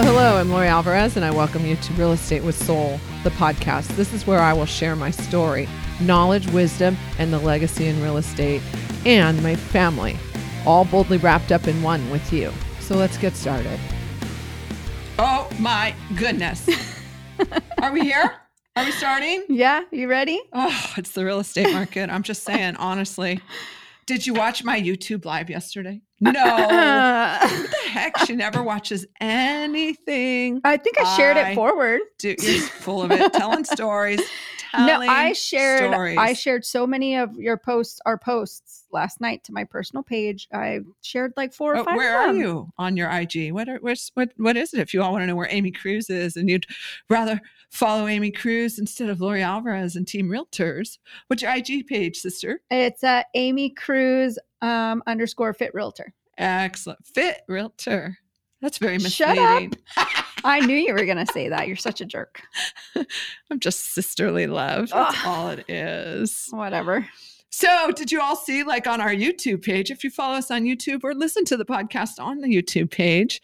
Hello, hello. I'm Lori Alvarez, and I welcome you to Real Estate with Soul, the podcast. This is where I will share my story, knowledge, wisdom, and the legacy in real estate, and my family, all boldly wrapped up in one with you. So let's get started. Oh my goodness. Are we here? Are we starting? Yeah, you ready? Oh, it's the real estate market. I'm just saying, honestly. Did you watch my YouTube live yesterday? No. what the heck? She never watches anything. I think I shared I it forward. Do, you're full of it, telling stories. No, telling I shared stories. I shared so many of your posts, our posts last night to my personal page. I shared like four or Oh, five. where are you on your IG? What are where's, what what is it? If you all want to know where Amy Cruz is, and you'd rather follow Amy Cruz instead of Lori Alvarez and Team Realtors, what's your IG page, sister? It's uh, Amy Cruz um, underscore Fit Realtor. Excellent, fit Realtor. That's very misleading. Shut up. I knew you were gonna say that. You're such a jerk. I'm just sisterly love. That's Ugh. all it is. Whatever. So, did you all see, like on our YouTube page, if you follow us on YouTube or listen to the podcast on the YouTube page,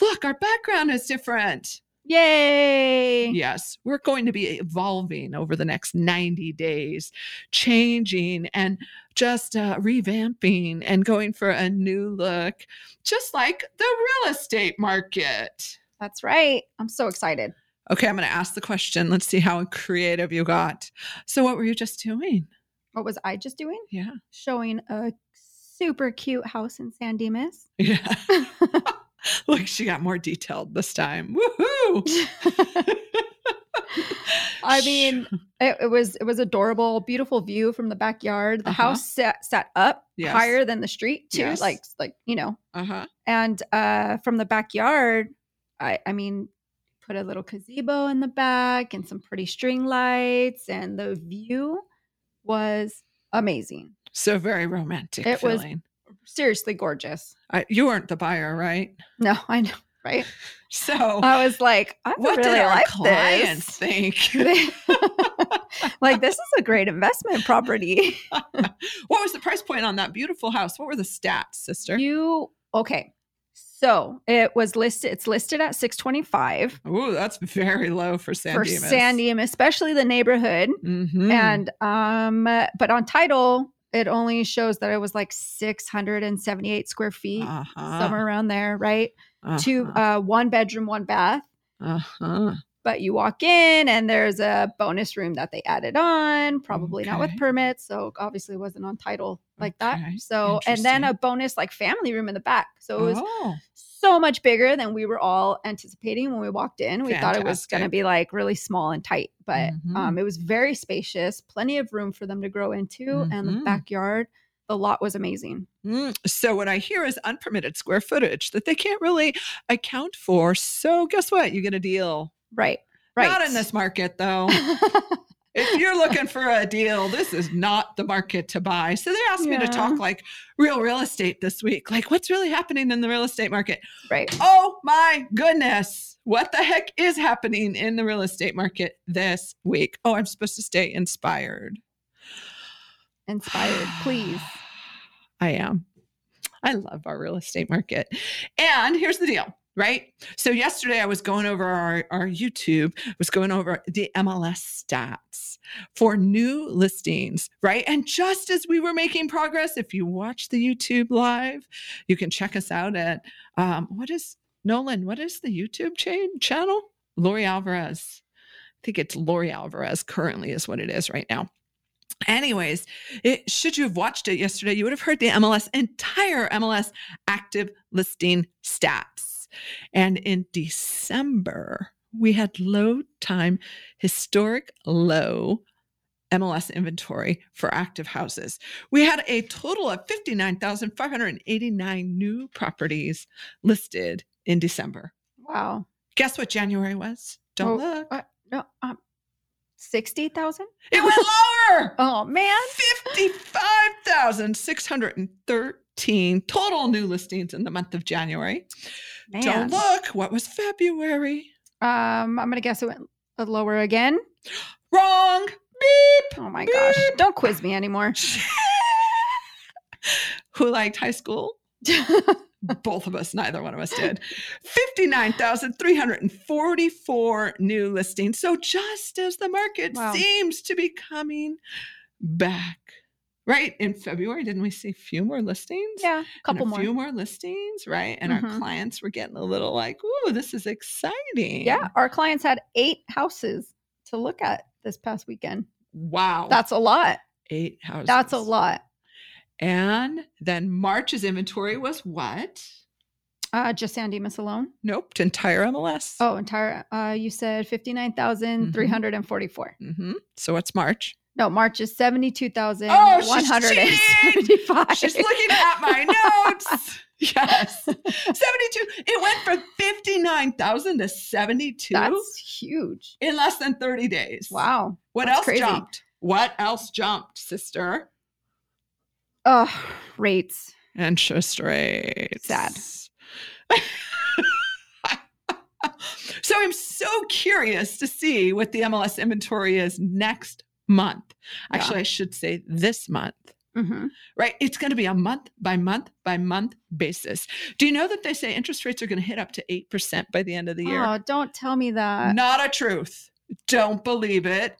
look, our background is different. Yay! Yes, we're going to be evolving over the next 90 days, changing and just uh, revamping and going for a new look, just like the real estate market. That's right. I'm so excited. Okay, I'm going to ask the question. Let's see how creative you got. So, what were you just doing? What was I just doing? Yeah. Showing a super cute house in San Dimas. Yeah. Look, she got more detailed this time. Woohoo! I mean, it, it was it was adorable, beautiful view from the backyard. The Uh-huh. house sat sat up Yes. higher than the street too, Yes. like like you know. uh huh. And uh, from the backyard, I I mean, put a little gazebo in the back and some pretty string lights, and the view was amazing. So very romantic It was- Seriously gorgeous. I, you weren't the buyer, right? No, I know, right? So, I was like, I what really did our like clients this. think? like this is a great investment property. what was the price point on that beautiful house? What were the stats, sister? You okay? So it was listed. It's listed at six twenty five Ooh, that's very low for San for Dimas. San Dimas, especially the neighborhood. Mhm. And um, but on title, it only shows that it was like six hundred and seventy eight square feet, uh-huh. somewhere around there, right? Two, uh-huh. uh, one bedroom, one bath. uh-huh. But you walk in and there's a bonus room that they added on, probably not with permits. So obviously it wasn't on title like Okay, that. So, and then a bonus like family room in the back. So it was Oh, so much bigger than we were all anticipating when we walked in. We thought it was going to be like really small and tight, but Mhm. um, it was very spacious, plenty of room for them to grow into, and the Mhm. backyard. The lot was amazing. Mm, So what I hear is unpermitted square footage that they can't really account for. So guess what? You get a deal. Right, right. Not in this market though. if you're looking for a deal, this is not the market to buy. So they asked me to talk like real real estate this week. Like what's really happening in the real estate market? right. Oh my goodness. What the heck is happening in the real estate market this week? Oh, I'm supposed to stay inspired. Inspired, please. I am. I love our real estate market. And here's the deal, right? So yesterday I was going over our, our YouTube, was going over the MLS stats for new listings, right? And just as we were making progress, if you watch the YouTube live, you can check us out at um, what is Nolan? What is the YouTube chain channel? Lori Alvarez. I think it's Lori Alvarez currently is what it is right now. Anyways, it, should you have watched it yesterday, you would have heard the MLS entire MLS active listing stats. And in December, we had low time, historic low MLS inventory for active houses. We had a total of 59,589 new properties listed in December. Wow. Guess what January was? Don't Oh, look. uh, no, um, sixty thousand. It went lower. Oh man. 55,613 total new listings in the month of January. man. Don't look. What was February? Um, I'm gonna guess it went lower again. Wrong. Beep. Oh my gosh! Don't quiz me anymore. Who liked high school? Both of us, neither one of us did. 59,344 new listings. So just as the market Wow. seems to be coming back, right? In February, didn't we see a few more listings? Yeah, a couple a more. few more listings, right? And our Mhm. clients were getting a little like, "Ooh, this is exciting!" Yeah, our clients had eight houses to look at this past weekend. Wow, That's a lot. eight houses. That's a lot. And then March's inventory was what? Uh, just San Dimas alone. Nope, entire MLS. Oh, entire. Uh, you said fifty nine thousand three hundred and forty four. hmm So what's March? No, March is seventy two thousand Oh, she's one hundred and seventy five. She's looking at my notes. Yes, seventy-two. It went from fifty-nine thousand to seventy-two That's huge. in less than thirty days. Wow. What that's else crazy. jumped? What else jumped, sister? Oh, rates. Interest rates. Sad. so I'm so curious to see what the MLS inventory is next month. Yeah. Actually, I should say this month. hmm Right? It's going to be a month by month by month basis. Do you know that they say interest rates are going to hit up to 8% by the end of the year? Oh, don't tell me that. Not a truth. Don't believe it.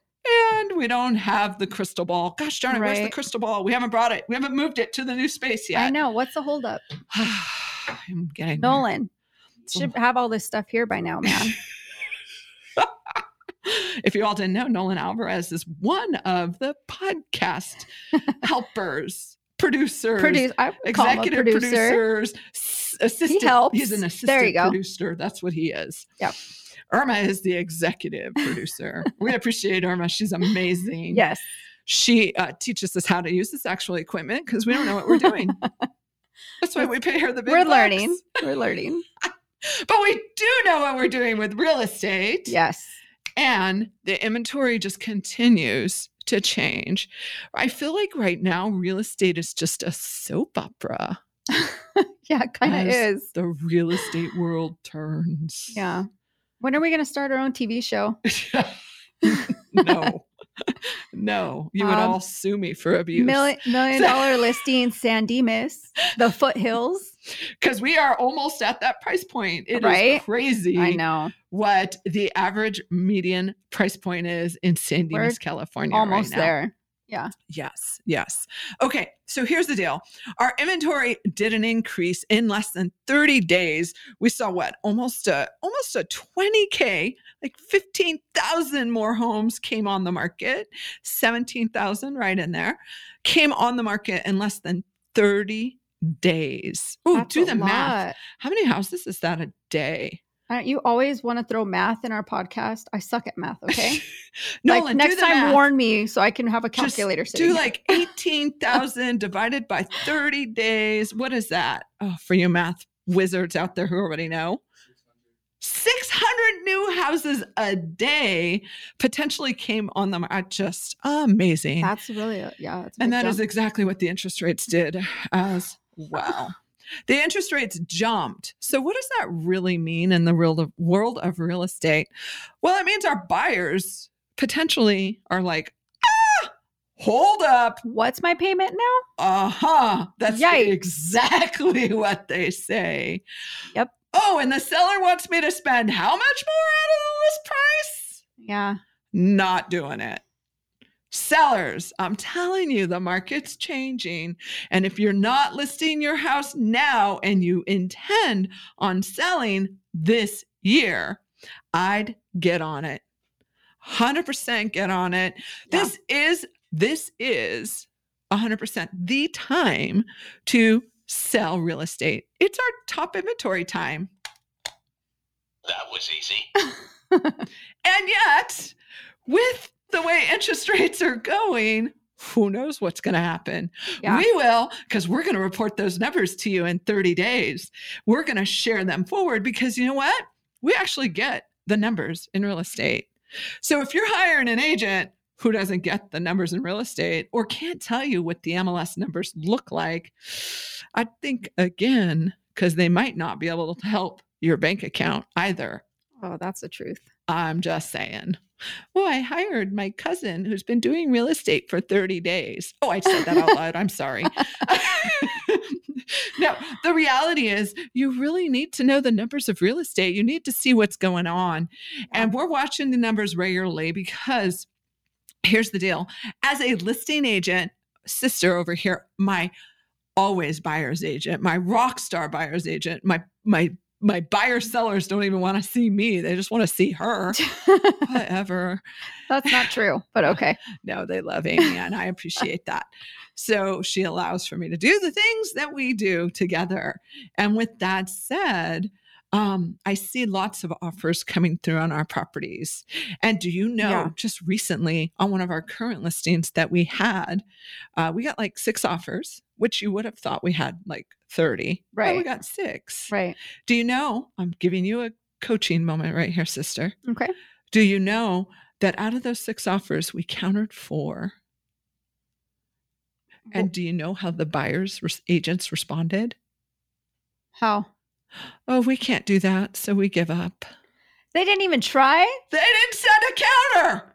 And we don't have the crystal ball. Gosh darn it, where's the crystal ball? We haven't brought it. We haven't moved it to the new space yet. I know. What's the holdup? I'm getting there. Nolan should oh. have all this stuff here by now, man. if you all didn't know, Nolan Alvarez is one of the podcast helpers, producers, Produce. I would call him a executive producer. producers, assistant. helps. He's an There assistant you go. producer. That's what he is. Yep. Irma is the executive producer. we appreciate Irma. She's amazing. Yes. She uh, teaches us how to use this actual equipment because we don't know what we're doing. That's why we pay her the big We're bucks. learning. We're learning. But we do know what we're doing with real estate. Yes. And the inventory just continues to change. I feel like right now, real estate is just a soap opera. Yeah, it kind of is. The real estate world turns. Yeah. When are we going to start our own TV show? no. no. You would Um, all sue me for abuse. Million, million dollar listing San Dimas, the foothills. Because we are almost at that price point. It is Right? crazy I know. what the average median price point is in San We're Dimas, California. right Almost now. there. Yes, yes. Okay, so here's the deal. Our inventory didn't increase in less than 30 days. We saw what? Almost a almost a 20k, like 15,000 more homes came on the market. 17,000 right in there came on the market in less than 30 days. Oh, do the math. How many houses is that a day? Aren't you always want to throw math in our podcast? I suck at math. Okay. Nolan, like next time, math. warn me so I can have a calculator. sitting do like 18,000 divided by 30 days. What is that? Oh, for you math wizards out there who already know. 600 new houses a day potentially came on the market. Just amazing. That's really yeah. And that is jump. exactly what the interest rates did as well. The interest rates jumped. So, what does that really mean in the real world of real estate? Well, it means our buyers potentially are like, ah, hold up. What's my payment now? Uh huh. That's Yikes. exactly what they say. Yep. Oh, and the seller wants me to spend how much more out of the list price? Yeah. Not doing it. Sellers, I'm telling you, the market's changing. And if you're not listing your house now and you intend on selling this year, I'd get on it. 100% get on it. Yeah. This is this is 100% the time to sell real estate. It's our top inventory time. That was easy. And yet, with the way interest rates are going, who knows what's going to happen? Yeah. We will, because we're going to report those numbers to you in 30 days. We're going to share them forward because you know what? We actually get the numbers in real estate. So if you're hiring an agent who doesn't get the numbers in real estate or can't tell you what the MLS numbers look like, I think again, because they might not be able to help your bank account either. Oh, that's the truth. I'm just saying. Oh, I hired my cousin who's been doing real estate for 30 days. Oh, I said that out loud. I'm sorry. no, the the reality is, you really need to know the numbers of real estate. You need to see what's going on. And we're watching the numbers regularly because here's the deal as a listing agent, sister over here, my always buyer's agent, my rock star buyer's agent, my, my, my buyer sellers don't even want to see me. They just want to see her. Whatever. That's not true, but okay. No, they love Amy and I appreciate that. So she allows for me to do the things that we do together. And with that said, um, I see lots of offers coming through on our properties. And do you know, Yeah. just recently on one of our current listings that we had, uh, we got like six offers, which you would have thought we had like 30. but we got six. Right. Do you know? I'm giving you a coaching moment right here, sister. Okay. Do you know that out of those six offers, we countered four? And do you know how the buyers res- agents responded? How? Oh, we can't do that, so we give up. They didn't even try? They didn't send a counter.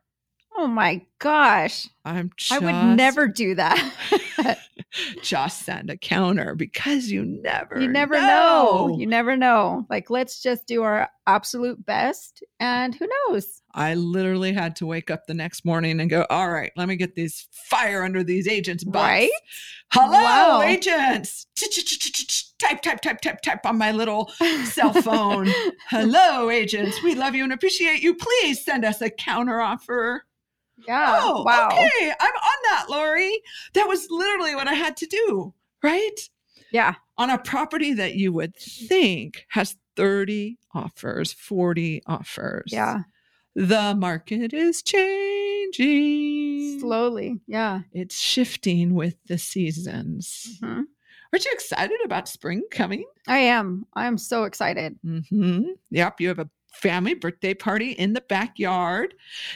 Oh my gosh. I'm just, I would never do that. just send a counter because you never you never know. You never know. Like, let's just do our absolute best. And who knows? I literally had to wake up the next morning and go, all right, let me get these fire under these agents' butts. Right? Hello, Wow. agents. Type, type, type, type, type on my little cell phone. Hello, agents. We love you and appreciate you. Please send us a counter offer. Yeah. oh, wow. okay. I'm on that, Lori. That was literally what I had to do, right? Yeah. On a property that you would think has 30 offers, 40 offers. Yeah. The market is changing. Slowly. Yeah. It's shifting with the seasons. Mhm. Aren't you excited about spring coming? I am. I am so excited. hmm Yep, you have a family birthday party in the backyard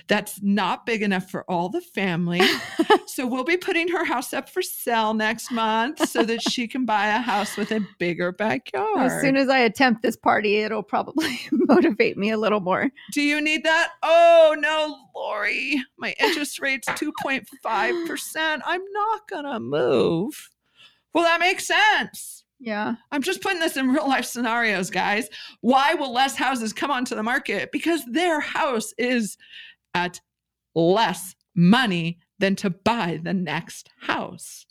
that's not big enough for all the family. so we'll be putting her house up for sale next month so that she can buy a house with a bigger backyard. As soon as I attempt this party, it'll probably motivate me a little more. Do you need that? Oh no, Lori. My interest rate's 2.5%. I'm not gonna move. Well, that makes sense. Yeah. I'm just putting this in real life scenarios, guys. Why will less houses come onto the market? Because their house is at less money than to buy the next house.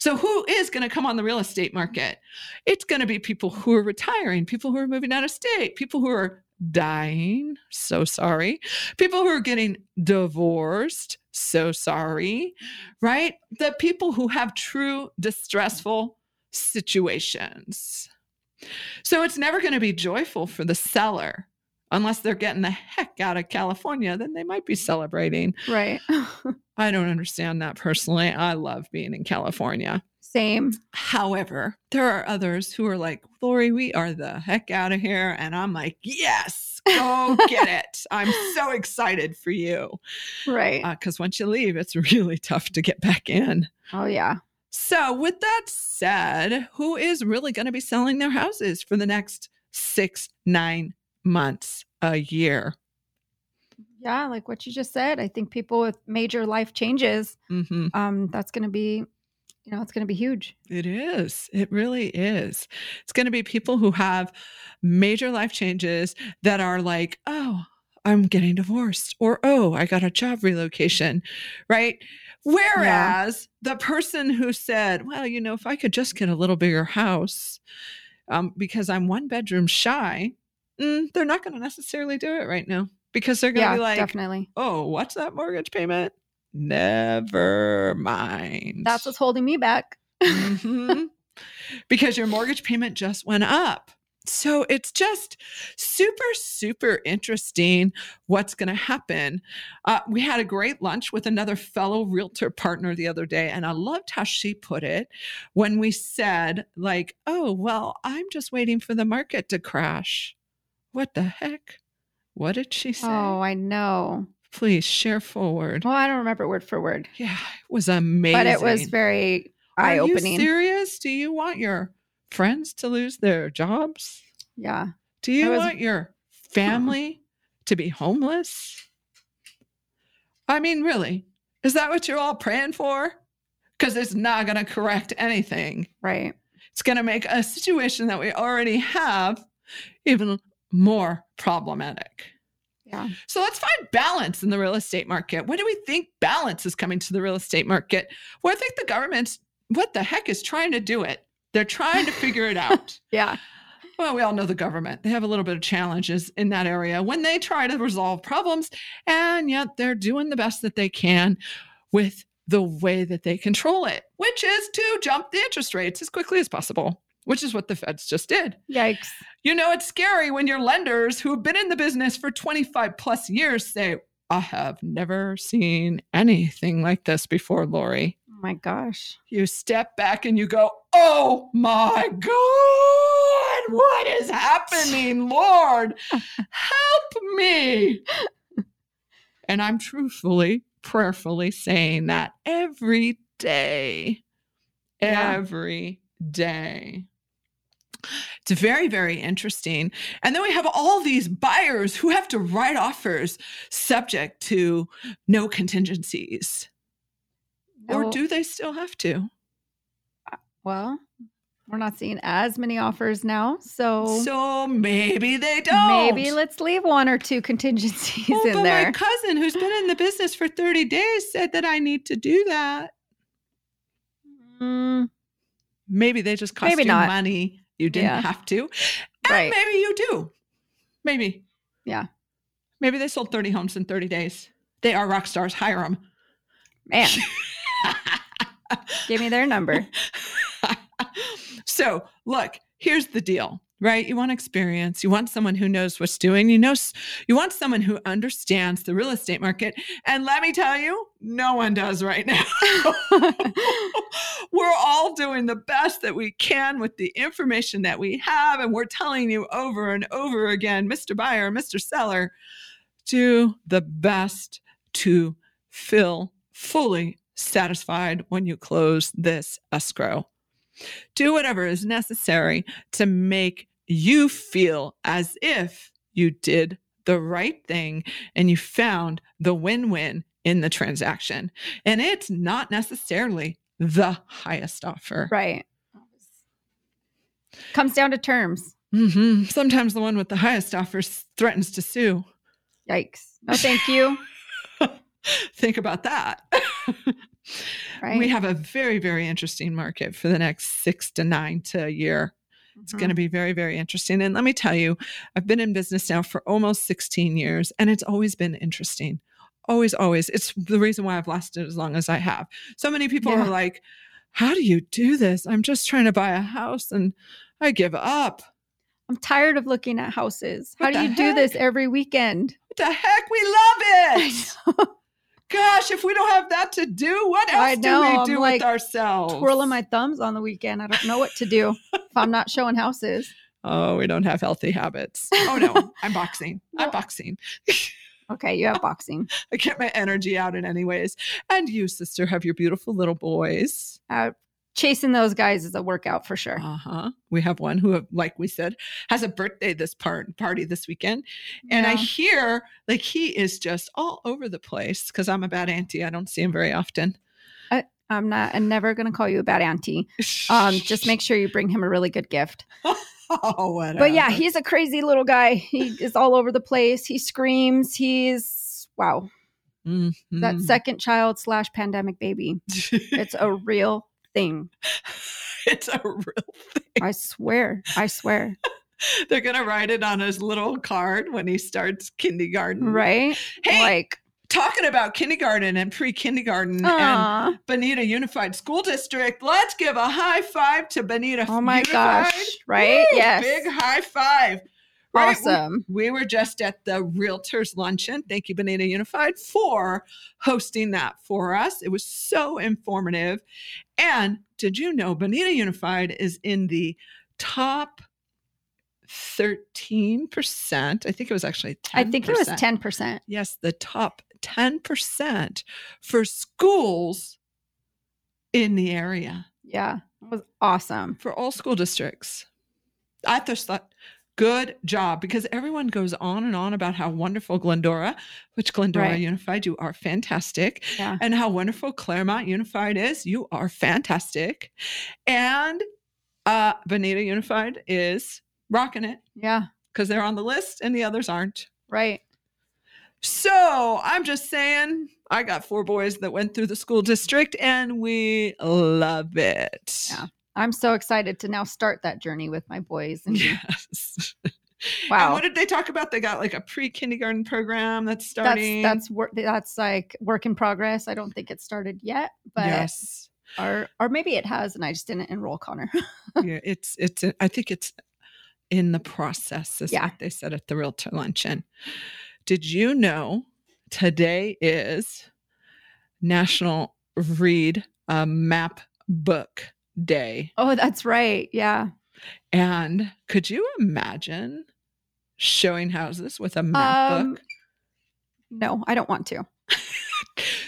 So, who is going to come on the real estate market? It's going to be people who are retiring, people who are moving out of state, people who are dying. So sorry. People who are getting divorced. So sorry. Right? The people who have true distressful situations. So it's never going to be joyful for the seller unless they're getting the heck out of California, then they might be celebrating. Right. I don't understand that personally. I love being in California. Same. However, there are others who are like, Lori, we are the heck out of here. And I'm like, yes, go get it. I'm so excited for you. Right. Uh, because once you leave, it's really tough to get back in. oh, yeah. So, with that said, who is really going to be selling their houses for the next six, nine months, a year? Yeah. Like what you just said. I think people with major life changes, hmm um, that's going to be, you know, it's going to be huge. It is. It really is. It's going to be people who have major life changes that are like, oh, I'm getting divorced, or oh, I got a job relocation, right? Whereas the person who said, well, you know, if I could just get a little bigger house um, because I'm one bedroom shy, mm, they're not going to necessarily do it right now because they're going to Yeah, be like, definitely. oh, what's that mortgage payment? Never mind. That's what's holding me back. mm-hmm. because your mortgage payment just went up. So it's just super, super interesting what's going to happen. Uh, we had a great lunch with another fellow realtor partner the other day, and I loved how she put it when we said, like, oh, well, I'm just waiting for the market to crash. What the heck? What did she say? Oh, I know. Please share forward. Well, I don't remember word for word, Yeah, it was amazing. but it was very eye-opening. Are you serious? Do you want your friends to lose their jobs? Yeah. Do you was- want your family to be homeless? I mean, really, is that what you're all praying for? Because it's not going to correct anything. Right. It's going to make a situation that we already have even more problematic. Yeah. So let's find balance in the real estate market. When do we think balance is coming to the real estate market? Well, I think the government's what the heck is trying to do it. They're trying to figure it out. Yeah. Well, we all know the government. They have a little bit of challenges in that area when they try to resolve problems, and yet they're doing the best that they can with the way that they control it, which is to jump the interest rates as quickly as possible, which is what the feds just did. Yikes. You know, it's scary when your lenders who have been in the business for 25 plus years say, I have never seen anything like this before, Lori. My gosh. You step back and you go, Oh my God, what is happening, Lord? Help me. And I'm truthfully, prayerfully saying that every day, Yeah. every day. It's very, very interesting. And then we have all these buyers who have to write offers subject to no contingencies. Or do they still have to? Well, we're not seeing as many offers now. So, So maybe they don't. maybe let's leave one or two contingencies Well, in but there. my cousin, who's been in the business for 30 days, said that I need to do that. Mm, Maybe they just cost Maybe you not. money. You didn't Yeah. have to. And Right. maybe you do. Maybe. Yeah. Maybe they sold 30 homes in 30 days. They are rock stars. Hire them. man, give me their number. so, look, here's the deal, right? You want experience. You want someone who knows what's doing. You know, you want someone who understands the real estate market. And let me tell you, no one does right now. we're all doing the best that we can with the information that we have. And we're telling you over and over again, Mr. Buyer, Mr. Seller, do the best to fill fully satisfied when you close this escrow. Do whatever is necessary to make you feel as if you did the right thing and you found the win win in the transaction. And it's not necessarily the highest offer. right. Comes down to terms. Mhm. Sometimes the one with the highest offer threatens to sue. Yikes. No, thank you. Think about that. Right. We have a very, very interesting market for the next six to nine to a year. It's going to mm-hmm. be very, very interesting. And let me tell you, I've been in business now for almost 16 years, and it's always been interesting. Always, always. It's the reason why I've lasted as long as I have. So many people Yeah. are like, How do you do this? I'm just trying to buy a house and I give up. I'm tired of looking at houses. How do you do this every weekend? What the heck? We love it. Gosh, if we don't have that to do, what else I know, do we I'm do like with ourselves? Twirling my thumbs on the weekend. I don't know what to do if I'm not showing houses. Oh, we don't have healthy habits. Oh no, I'm boxing. I'm boxing. Okay, you have boxing. I get my energy out in any ways. And you, sister, have your beautiful little boys. Uh, chasing those guys is a workout for sure. Uh huh. We have one who, like we said, has a birthday this part party this weekend, and I hear like he is just all over the place because I'm a bad auntie. I don't see him very often. I'm not. I'm never going to call you a bad auntie. Um, just make sure you bring him a really good gift. oh, whatever. But yeah, he's a crazy little guy. He is all over the place. He screams. He's wow. That Mhm. second child slash pandemic baby. It's a real thing. it's a real thing. I swear. I swear. They're gonna write it on his little card when he starts kindergarten. Right? Hey, Like, talking about kindergarten and pre-kindergarten and aw. Bonita Unified School District. Let's give a high five to Bonita oh my Unified. gosh. Right? Woo, yes. Big high five. Right, we- Awesome. We were just at the Realtors Luncheon. Thank you, Bonita Unified, for hosting that for us. It was so informative. And did you know Bonita Unified is in the top 13%? I think it was actually 10%. I think it was 10%. Yes, the top 10% for schools in the area Yeah. It was awesome. for all school districts. I just thought, good job, because everyone goes on and on about how wonderful Glendora, which Glendora Right. Unified, you are fantastic, Yeah. and how wonderful Claremont Unified is, you are fantastic. And Uh, Bonita Unified is rocking it Yeah. because they're on the list and the others aren't. Right. So I'm just saying, I got four boys that went through the school district and we love it. Yeah. I'm so excited to now start that journey with my boys. And Yes. And wow. what did they talk about? They got like a pre kindergarten program that's That's starting. that's work that's like work in progress. I don't think it's started yet, but yes. or or maybe it has and I just didn't enroll Connor. yeah, it's it's. I think it's in the process. Is Yeah. what they said at the realtor luncheon. Did you know today is National Read a Map Book Day? oh, that's right. Yeah. And could you imagine showing houses with a map Um, book? no, I don't want to.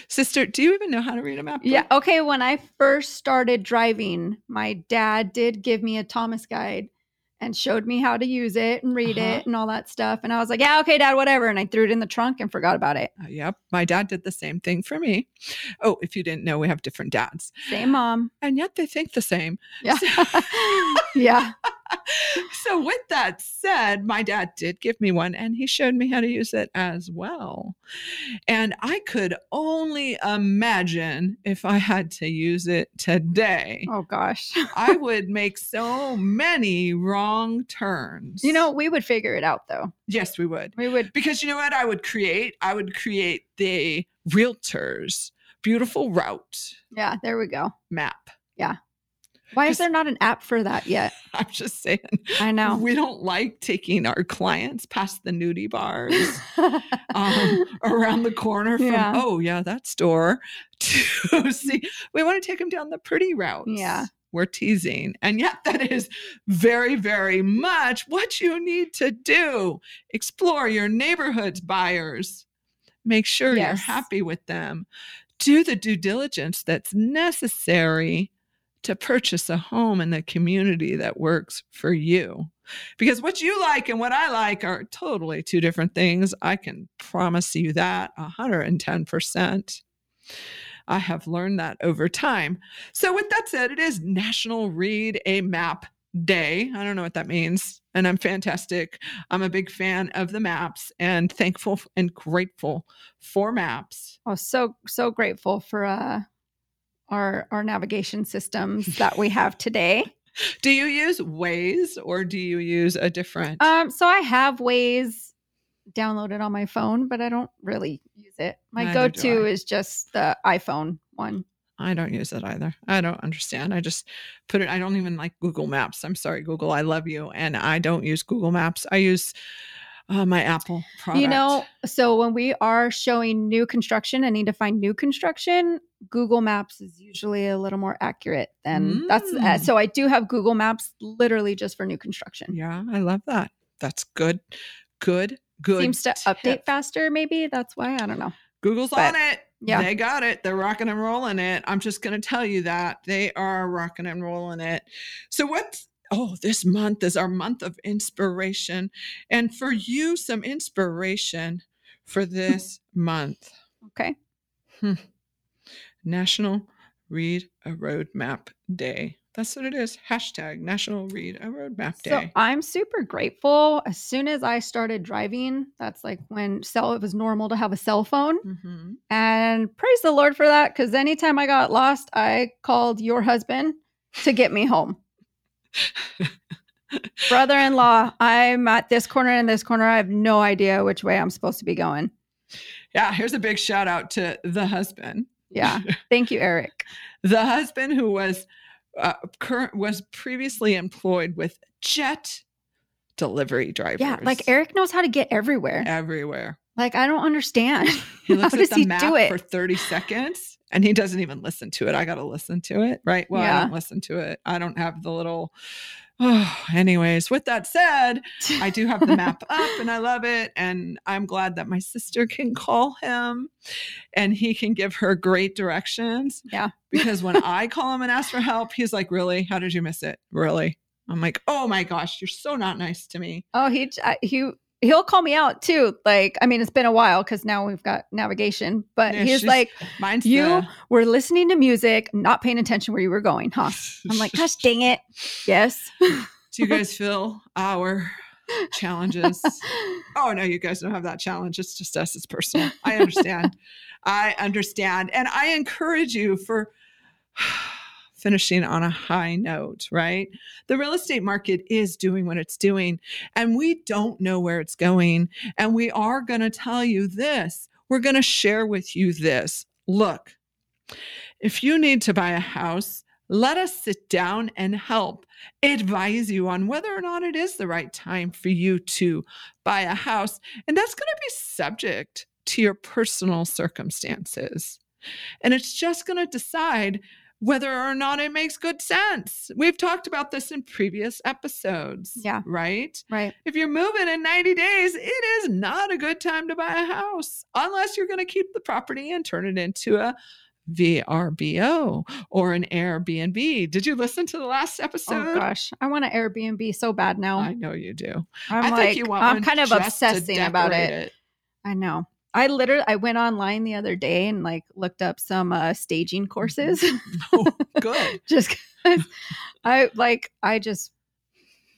Sister, do you even know how to read a map book? Yeah. Okay. When I first started driving, my dad did give me a Thomas guide and showed me how to use it and read Uh-huh. it and all that stuff. And I was like, yeah, okay, dad, whatever. And I threw it in the trunk and forgot about it. Uh, yep. My dad did the same thing for me. Oh, if you didn't know, we have different dads. Same mom. And yet they think the same. Yeah. yeah. So with that said my dad did give me one and he showed me how to use it as well and i could only imagine if i had to use it today Oh gosh. i would make so many wrong turns You know, we would figure it out though. yes we would We would. because you know what i would create i would create the realtors beautiful route Yeah. There we go. map Why is there not an app for that yet? i'm just saying I know. we don't like taking our clients past the nudie bars um, around the corner from Yeah. oh yeah that store to see we want to take them down the pretty routes Yeah. we're teasing and yet that is very very much what you need to do explore your neighborhoods buyers make sure you're happy with them do the due diligence that's necessary to purchase a home in the community that works for you because what you like and what I like are totally two different things. I can promise you that 110%. I have learned that over time. So, with that said, it is National Read a Map Day. I don't know what that means. And I'm fantastic. I'm a big fan of the maps and thankful and grateful for maps. oh, so so grateful for uh our our navigation systems that we have today. Do you use Waze or do you use a different? Um, so I have Waze downloaded on my phone, but I don't really use it. My Neither go-to is just the iPhone one. I don't use it either. I don't understand. I just put it, I don't even like Google Maps. I'm sorry, Google. I love you. And I don't use Google Maps. I use uh, my Apple product. You know, so when we are showing new construction and need to find new construction, Google Maps is usually a little more accurate than that's. Uh, Mm. so I do have Google Maps literally just for new construction. Yeah, I love that. That's good. Good. Good. Seems to update faster. Maybe that's why I don't know. Google's but- on it. yeah. They got it. They're rocking and rolling it. I'm just going to tell you that they are rocking and rolling it. So, what's oh, this month is our month of inspiration. And for you, some inspiration for this month Okay. National Read a Roadmap Day. That's what it is. Hashtag National Read a Roadmap Day. So. I'm super grateful. As soon as I started driving, that's like when cell it was normal to have a cell phone. Mhm. And praise the Lord for that, because anytime I got lost, I called your husband to get me home. Brother in law, I'm at this corner and this corner. I have no idea which way I'm supposed to be going. Yeah, here's a big shout out to the husband. Yeah. Thank you, Eric. the husband who was uh, current was previously employed with jet delivery drivers. Yeah. Like Eric knows how to get everywhere. everywhere. Like, I don't understand. He how looks does at the he map do it? for 30 seconds and he doesn't even listen to it. I got to listen to it, right? Well, I don't listen to it. I don't have the little. Oh, anyways, with that said, I do have the map up and I love it. And I'm glad that my sister can call him and he can give her great directions. Yeah. Because when I call him and ask for help, he's like, Really? How did you miss it? Really? I'm like, Oh my gosh, you're so not nice to me. Oh, he he he'll call me out too. Like, I mean, it's been a while because now we've got navigation, but Yeah, he's like, You the- we're listening to music, not paying attention where you were going, huh? I'm like, gosh dang it. Yes. Do you guys feel our challenges? Oh no, you guys don't have that challenge. It's just us. It's personal. I understand. I understand. And I encourage you for finishing on a high note, right? The real estate market is doing what it's doing, and we don't know where it's going. And we are going to tell you this. We're going to share with you this. Look, if you need to buy a house, let us sit down and help advise you on whether or not it is the right time for you to buy a house. And that's going to be subject to your personal circumstances. And it's just going to decide whether or not it makes good sense. We've talked about this in previous episodes. Yeah. Right? right. If you're moving in 90 days, it is not a good time to buy a house unless you're going to keep the property and turn it into a VRBO or an Airbnb. Did you listen to the last oh, episode? Oh gosh. I want an Airbnb so bad now. I know you do. I'm I like, you want I'm kind of obsessing about decorate it. I know. I literally I went online the other day and like looked up some uh staging courses. Oh, good. just I like I just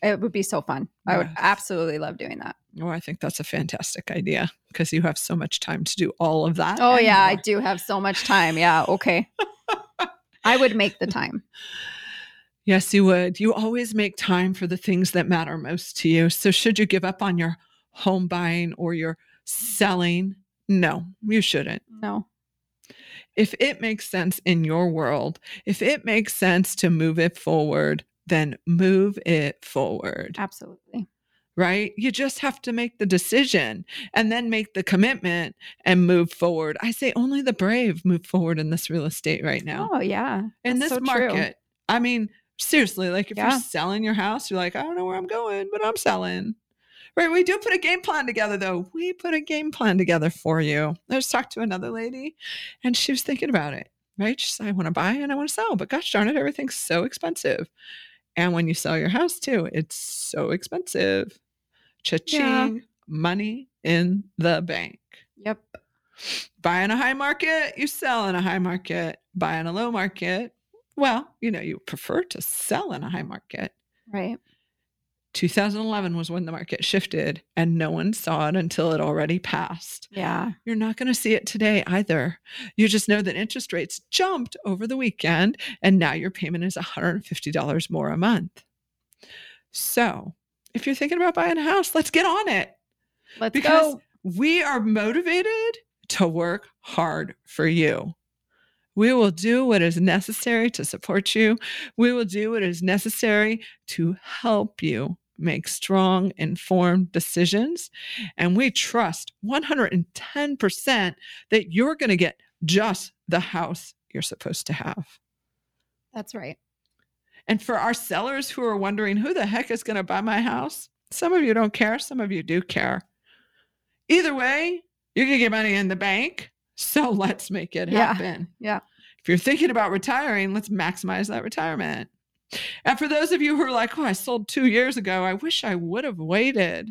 it would be so fun. I would absolutely love doing that. Oh, I think that's a fantastic idea because you have so much time to do all of that. Oh yeah, I do have so much time. Yeah, okay. I would make the time. Yes, you would. You always make time for the things that matter most to you. So, should you give up on your home buying or your selling? No, you shouldn't. No. If it makes sense in your world, if it makes sense to move it forward, then move it forward, Absolutely. right? You just have to make the decision and then make the commitment and move forward. I say only the brave move forward in this real estate right now Oh yeah. in That's this so true. market. I mean, seriously, like if Yeah. you're selling your house, you're like, I don't know where I'm going, but I'm selling. Right. We do put a game plan together though. We put a game plan together for you. I just talked to another lady and she was thinking about it. Right. She said, I want to buy and I want to sell, but gosh darn it, everything's so expensive. And when you sell your house too, it's so expensive. Cha-ching, money in the bank. Yep. Buy in a high market, you sell in a high market. Buy in a low market, well, you know, you prefer to sell in a high market. Right. 2011 was when the market shifted and no one saw it until it already passed. Yeah. You're not going to see it today either. You just know that interest rates jumped over the weekend and now your payment is $150 more a month. So, if you're thinking about buying a house, let's get on it Let's because go. we are motivated to work hard for you. We will do what is necessary to support you. We will do what is necessary to help you make strong, informed decisions. And we trust 110% that you're going to get just the house you're supposed to have. That's right. And for our sellers who are wondering who the heck is going to buy my house, some of you don't care, some of you do care. Either way, you're going to get money in the bank. So let's make it Yeah. happen. Yeah. If you're thinking about retiring, let's maximize that retirement. And for those of you who are like, oh, I sold two years ago, I wish I would have waited.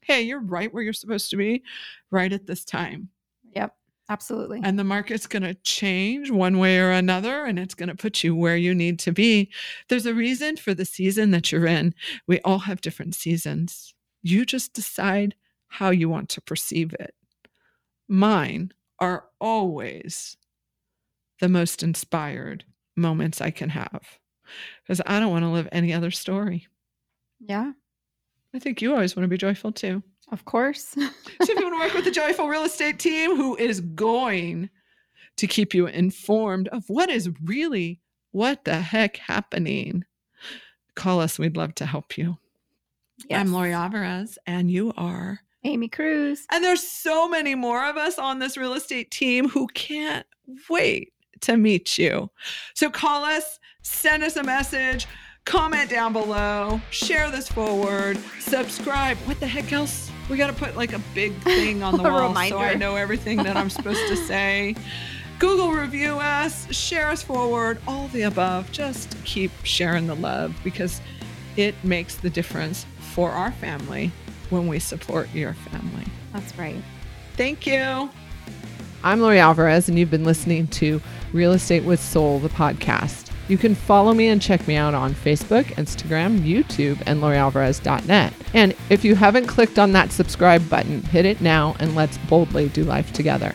Hey, you're right where you're supposed to be right at this time. Yep. Absolutely. And the market's going to change one way or another, and it's going to put you where you need to be. There's a reason for the season that you're in. We all have different seasons. You just decide how you want to perceive it. Mine are always the most inspired moments I can have because I don't want to live any other story. yeah. I think you always want to be joyful too. Of course. So if you want to work with the Joyful Real Estate team who is going to keep you informed of what is really what the heck happening, call us. We'd love to help you. I'm Yes. Lori Alvarez and you are. Amy Cruz. And there's so many more of us on this real estate team who can't wait to meet you. So call us, send us a message, comment down below, share this forward, subscribe. What the heck else? We got to put like a big thing on the A wall so I know everything that I'm supposed to say. Google review us, share us forward, all the above. Just keep sharing the love because it makes the difference for our family when we support your family. That's right. Thank you. I'm Lori Alvarez, and you've been listening to Real Estate with Soul, the podcast. You can follow me and check me out on Facebook, Instagram, YouTube, and LoriAlvarez.net. And if you haven't clicked on that subscribe button, hit it now and let's boldly do life together.